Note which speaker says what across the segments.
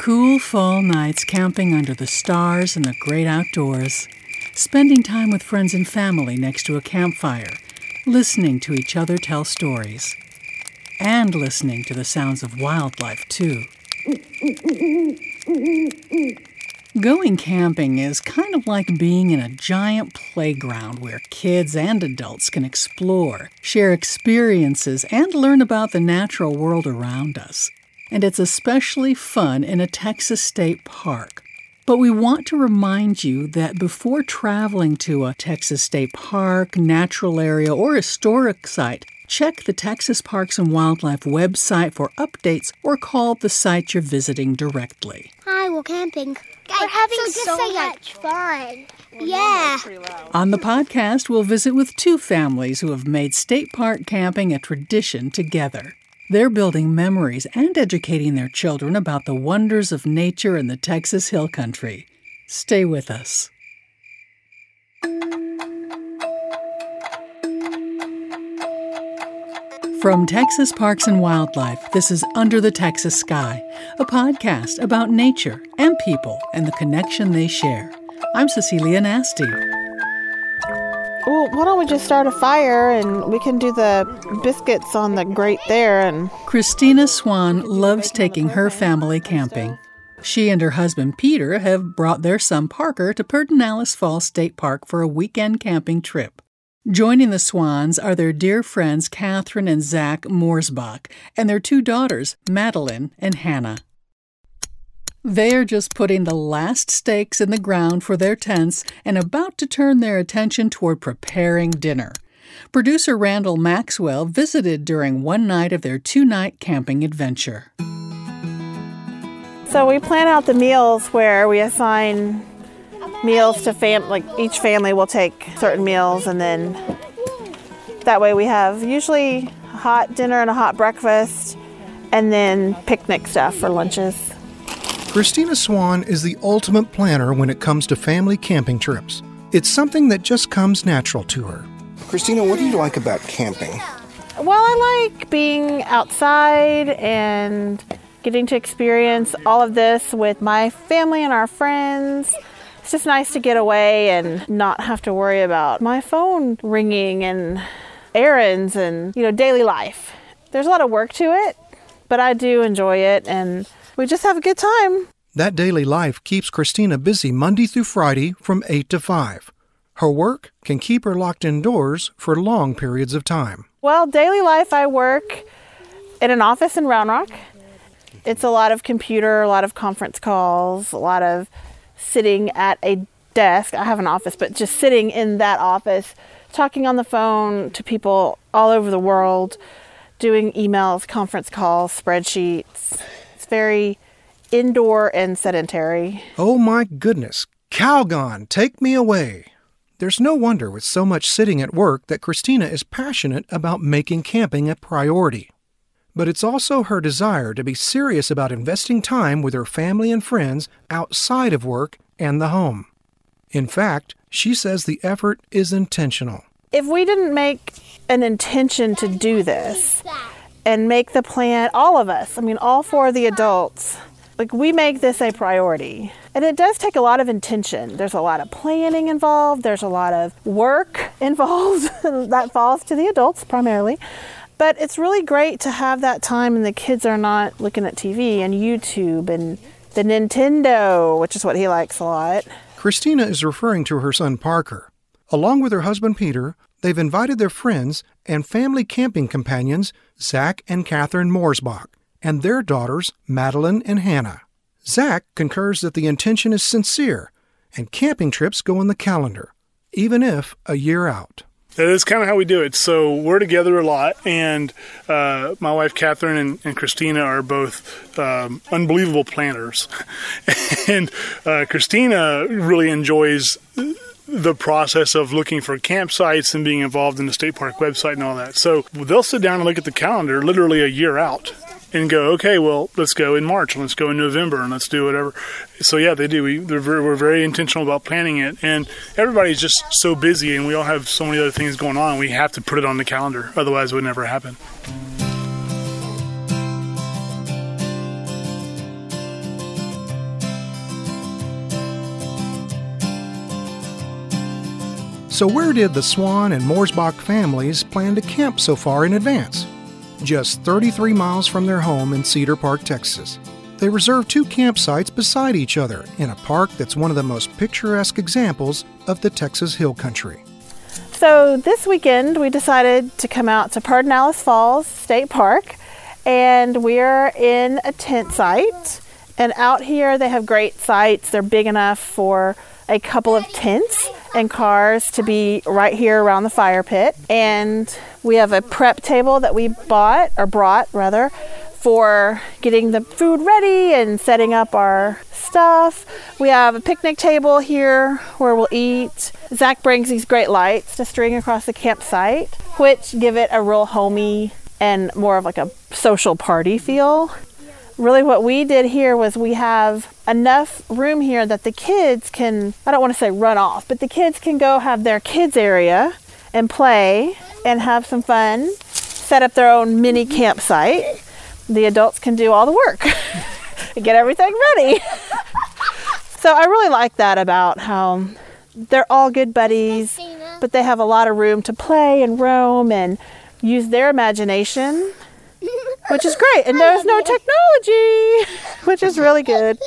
Speaker 1: Cool fall nights camping under the stars in the great outdoors, spending time with friends and family next to a campfire, listening to each other tell stories, and listening to the sounds of wildlife, too. Going camping is kind of like being in a giant playground where kids and adults can explore, share experiences, and learn about the natural world around us. And it's especially fun in a Texas state park. But we want to remind you that before traveling to a Texas state park, natural area, or historic site, check the Texas Parks and Wildlife website for updates or call the site you're visiting directly.
Speaker 2: Hi, we're camping. We're having so, so much fun. Yeah.
Speaker 1: On the podcast, we'll visit with two families who have made state park camping a tradition together. They're building memories and educating their children about the wonders of nature in the Texas Hill Country. Stay with us. From Texas Parks and Wildlife, this is Under the Texas Sky, a podcast about nature and people and the connection they share. I'm Cecilia
Speaker 3: Nasti. Why don't we just start a fire and we can do the biscuits on the grate there and
Speaker 1: Christina Swan loves taking her family camping. She and her husband Peter have brought their son Parker to Pedernales Falls State Park for a weekend camping trip. Joining the Swans are their dear friends Catherine and Zach Moorsbach and their two daughters, Madeline and Hannah. They are just putting the last stakes in the ground for their tents and about to turn their attention toward preparing dinner. Producer Randall Maxwell visited during one night of their two night camping adventure.
Speaker 3: So we plan out the meals where we assign meals to fam like each family will take certain meals and then that way we have usually a hot dinner and a hot breakfast and then picnic stuff for lunches.
Speaker 4: Christina Swan is the ultimate planner when it comes to family camping trips. It's something that just comes natural to her.
Speaker 5: Christina, what do you like about camping?
Speaker 3: Well, I like being outside and getting to experience all of this with my family and our friends. It's just nice to get away and not have to worry about my phone ringing and errands and, you know, daily life. There's a lot of work to it, but I do enjoy it and we just have a good time.
Speaker 4: That daily life keeps Christina busy Monday through Friday from 8 to 5. Her work can keep her locked indoors for long periods of time.
Speaker 3: Well, daily life, I work in an office in Round Rock. It's a lot of computer, a lot of conference calls, a lot of sitting at a desk. I have an office, but just sitting in that office, talking on the phone to people all over the world, doing emails, conference calls, spreadsheets. Very indoor and sedentary.
Speaker 4: Oh my goodness. Calgon, take me away. There's no wonder with so much sitting at work that Christina is passionate about making camping a priority. But it's also her desire to be serious about investing time with her family and friends outside of work and the home. In fact, she says the effort is intentional.
Speaker 3: If we didn't make an intention to do this and make the plan, all of us, I mean, all four of the adults, like we make this a priority. And it does take a lot of intention. There's a lot of planning involved, there's a lot of work involved that falls to the adults primarily. But it's really great to have that time and the kids are not looking at TV and YouTube and the Nintendo, which is what he likes a lot.
Speaker 4: Christina is referring to her son Parker. Along with her husband Peter, they've invited their friends and family camping companions, Zach and Catherine Moorsbach, and their daughters, Madeline and Hannah. Zach concurs that the intention is sincere and camping trips go on the calendar, even if a year out.
Speaker 6: That is kind of how we do it. So we're together a lot, and uh, my wife Catherine and, and Christina are both um, unbelievable planners. and uh, Christina really enjoys the process of looking for campsites and being involved in the state park website and all that. So they'll sit down and look at the calendar literally a year out and go, okay, well, let's go in March, let's go in November, and let's do whatever. So yeah, they do. We very, we're very intentional about planning it, and everybody's just so busy, and we all have so many other things going on. We have to put it on the calendar, otherwise, it would never happen.
Speaker 4: So, where did the Swan and Moorsbach families plan to camp so far in advance? Just 33 miles from their home in Cedar Park, Texas. They reserved two campsites beside each other in a park that's one of the most picturesque examples of the Texas Hill Country.
Speaker 3: So this weekend we decided to come out to Pedernales Falls State Park and we're in a tent site. And out here they have great sites. They're big enough for a couple of tents and cars to be right here around the fire pit. And we have a prep table that we bought or brought rather for getting the food ready and setting up our stuff. We have a picnic table here where we'll eat. Zach brings these great lights to string across the campsite, which give it a real homey and more of like a social party feel. Really, what we did here was we have enough room here that the kids can, I don't want to say run off, but the kids can go have their kids' area and play and have some fun, set up their own mini campsite. The adults can do all the work and get everything ready. so I really like that about how they're all good buddies, but they have a lot of room to play and roam and use their imagination, which is great. And there's no technology, which is really good.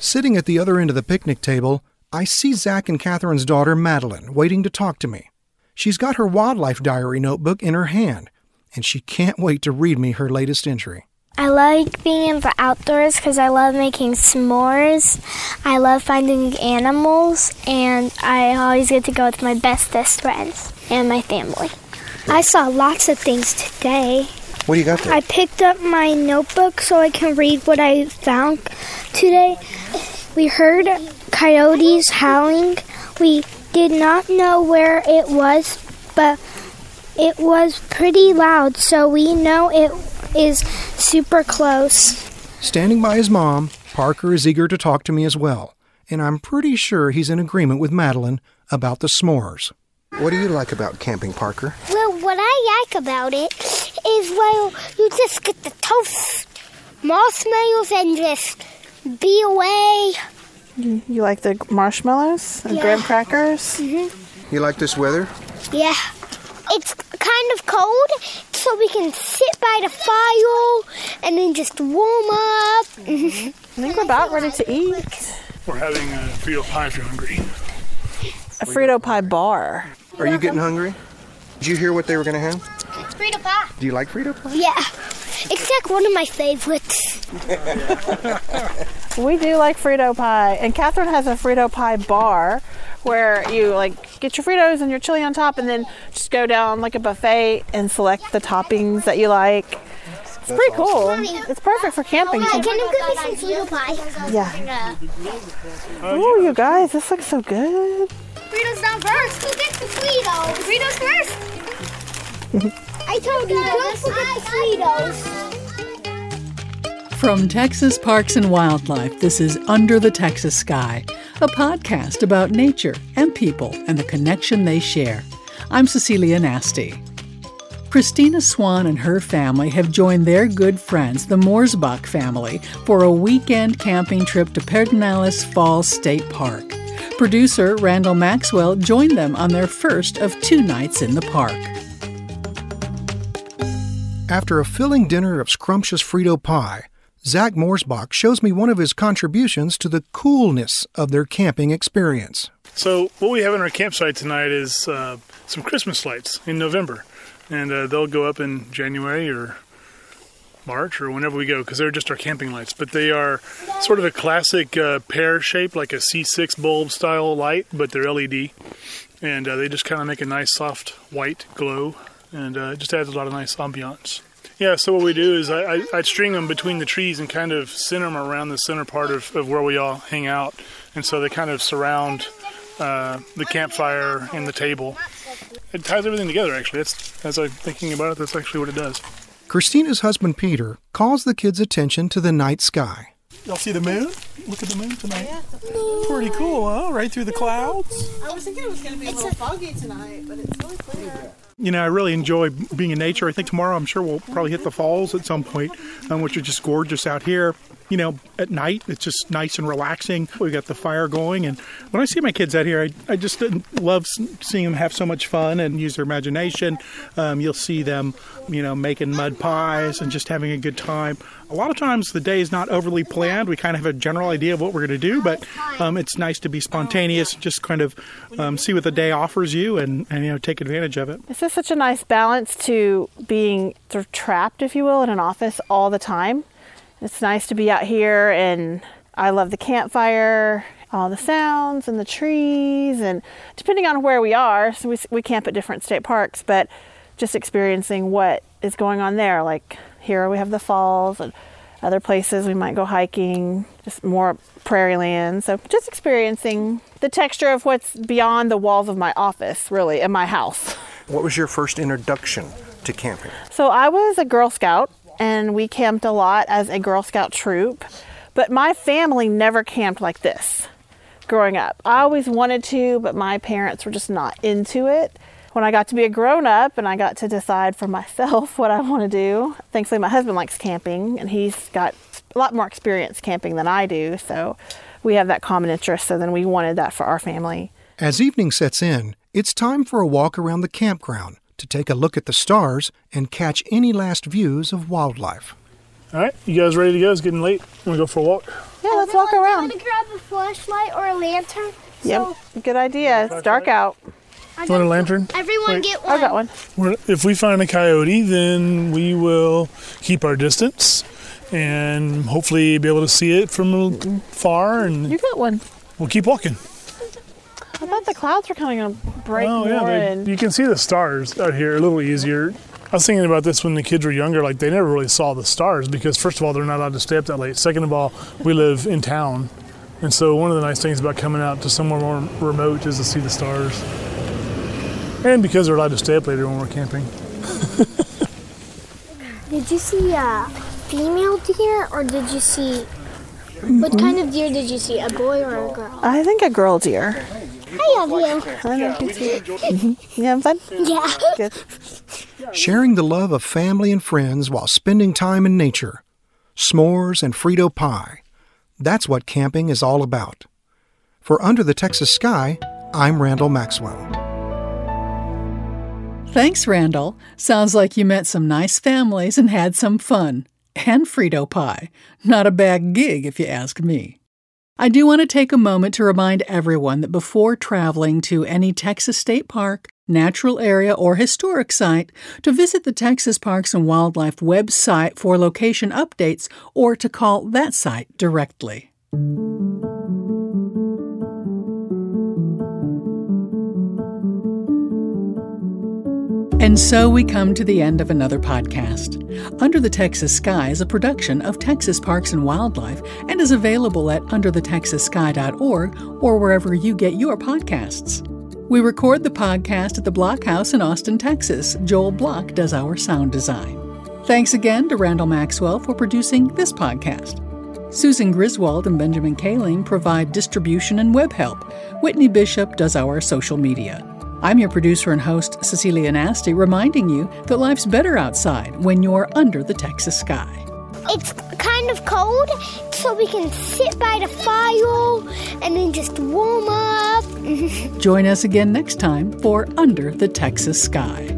Speaker 4: Sitting at the other end of the picnic table, I see Zach and Catherine's daughter Madeline waiting to talk to me. She's got her wildlife diary notebook in her hand, and she can't wait to read me her latest entry.
Speaker 2: I like being in the outdoors because I love making s'mores. I love finding animals, and I always get to go with my bestest friends and my family. I saw lots of things today.
Speaker 5: What do you got there?
Speaker 2: I picked up my notebook so I can read what I found today. We heard coyotes howling. We did not know where it was, but it was pretty loud, so we know it is super close.
Speaker 4: Standing by his mom, Parker is eager to talk to me as well, and I'm pretty sure he's in agreement with Madeline about the s'mores.
Speaker 5: What do you like about camping, Parker?
Speaker 2: Well, I like about it is, well, you just get the toast marshmallows and just be away.
Speaker 3: You like the marshmallows and
Speaker 2: Yeah.
Speaker 3: graham crackers? Mm-hmm.
Speaker 5: You like this weather?
Speaker 2: Yeah. It's kind of cold, so we can sit by the fire and then just warm up. Mm-hmm.
Speaker 3: I think we're about ready to eat.
Speaker 6: We're having a Frito pie if you're hungry.
Speaker 3: A Frito pie bar.
Speaker 5: Are you getting hungry? Did you hear what they were going to have?
Speaker 2: Frito pie.
Speaker 5: Do you like Frito pie?
Speaker 2: Yeah. It's like one of my favorites.
Speaker 3: We do like Frito pie, and Catherine has a Frito pie bar where you like get your Fritos and your chili on top, and then just go down like a buffet and select the toppings that you like. It's pretty cool. It's perfect for camping.
Speaker 2: Can you give me some Frito pie?
Speaker 3: Yeah. Oh, you guys, this looks so good.
Speaker 2: Fritos down first. Who gets the Fritos? Fritos first. I told you, don't forget the Fritos.
Speaker 1: From Texas Parks and Wildlife, this is Under the Texas Sky, a podcast about nature and people and the connection they share. I'm Cecilia Nasti. Christina Swan and her family have joined their good friends, the Moorsbach family, for a weekend camping trip to Pedernales Falls State Park. Producer Randall Maxwell joined them on their first of two nights in the park.
Speaker 4: After a filling dinner of scrumptious Frito pie, Zach Moorsbach shows me one of his contributions to the coolness of their camping experience.
Speaker 6: So what we have in our campsite tonight is uh, some Christmas lights in November, and uh, they'll go up in January or March or whenever we go because they're just our camping lights. But they are sort of a classic uh, pear shape, like a C6 bulb style light, but they're LED, and uh, they just kind of make a nice soft white glow, and uh, just adds a lot of nice ambiance. Yeah, so what we do is I, I, I string them between the trees and kind of center them around the center part of, of where we all hang out. And so they kind of surround uh, the campfire and the table. It ties everything together, actually. That's, as I'm thinking about it, that's actually what it does.
Speaker 4: Christina's husband Peter calls the kids' attention to the night sky.
Speaker 7: Y'all see the moon? Look at the moon tonight. Pretty cool, huh? Right through the clouds.
Speaker 3: I was thinking it was going to be a little foggy tonight, but it's really clear.
Speaker 7: You know, I really enjoy being in nature. I think tomorrow I'm sure we'll probably hit the falls at some point, um, which are just gorgeous out here. You know, at night. It's just nice and relaxing. We got the fire going, and when I see my kids out here, I, I just love seeing them have so much fun and use their imagination. Um, you'll see them, you know, making mud pies and just having a good time. A lot of times the day is not overly planned. We kind of have a general idea of what we're going to do, but um, it's nice to be spontaneous, just kind of um, see what the day offers you, and, and you know take advantage of it.
Speaker 3: This is such a nice balance to being sort of trapped, if you will, in an office all the time. It's nice to be out here, and I love the campfire, all the sounds and the trees, and depending on where we are, so we, we camp at different state parks, but just experiencing what is going on there. Like here we have the falls, and other places we might go hiking, just more prairie land. So just experiencing the texture of what's beyond the walls of my office, really, in my house.
Speaker 5: What was your first introduction to camping?
Speaker 3: So I was a Girl Scout and we camped a lot as a Girl Scout troop, but my family never camped like this growing up. I always wanted to, but my parents were just not into it. When I got to be a grown up and I got to decide for myself what I want to do, thankfully my husband likes camping and he's got a lot more experience camping than I do, so we have that common interest, so then we wanted that for our family.
Speaker 4: As evening sets in, it's time for a walk around the campground to take a look at the stars and catch any last views of wildlife.
Speaker 6: All right, you guys ready to go? It's getting late. Want to go for a walk?
Speaker 3: Yeah, oh, let's walk around.
Speaker 2: Want to grab a flashlight or a lantern?
Speaker 3: Yep, good idea. It's dark out.
Speaker 6: You want a lantern?
Speaker 2: Everyone
Speaker 6: Wait.
Speaker 2: get one.
Speaker 3: I got one.
Speaker 6: If we find a coyote, then we will keep our distance and hopefully be able to see it from far, and
Speaker 3: You got one.
Speaker 6: we'll keep walking.
Speaker 3: I thought the clouds are coming to break
Speaker 6: Oh
Speaker 3: more.
Speaker 6: yeah, they, you can see the stars out here a little easier. I was thinking about this when the kids were younger. Like they never really saw the stars because first of all, they're not allowed to stay up that late. Second of all, we live in town, and so one of the nice things about coming out to somewhere more remote is to see the stars. And because they're allowed to stay up later when we're camping.
Speaker 2: Did you see a female deer or did you see. What mm-hmm. kind of deer did you see? A boy or a girl?
Speaker 3: I think a girl deer.
Speaker 2: I love you.
Speaker 3: I know you too. You having fun?
Speaker 2: Yeah.
Speaker 3: Good.
Speaker 4: Sharing the love of family and friends while spending time in nature. S'mores and Frito pie. That's what camping is all about. For Under the Texas Sky, I'm Randall Maxwell.
Speaker 1: Thanks, Randall. Sounds like you met some nice families and had some fun. And Frito pie. Not a bad gig, if you ask me. I do want to take a moment to remind everyone that before traveling to any Texas state park, natural area, or historic site, to visit the Texas Parks and Wildlife website for location updates or to call that site directly. And so we come to the end of another podcast. Under the Texas Sky is a production of Texas Parks and Wildlife and is available at underthetexassky.org or wherever you get your podcasts. We record the podcast at the Block House in Austin, Texas. Joel Block does our sound design. Thanks again to Randall Maxwell for producing this podcast. Susan Griswold and Benjamin Kaling provide distribution and web help. Whitney Bishop does our social media. I'm your producer and host, Cecilia Nasti, reminding you that life's better outside when you're under the Texas sky.
Speaker 2: It's kind of cold, so we can sit by the fire and then just warm up.
Speaker 1: Join us again next time for Under the Texas Sky.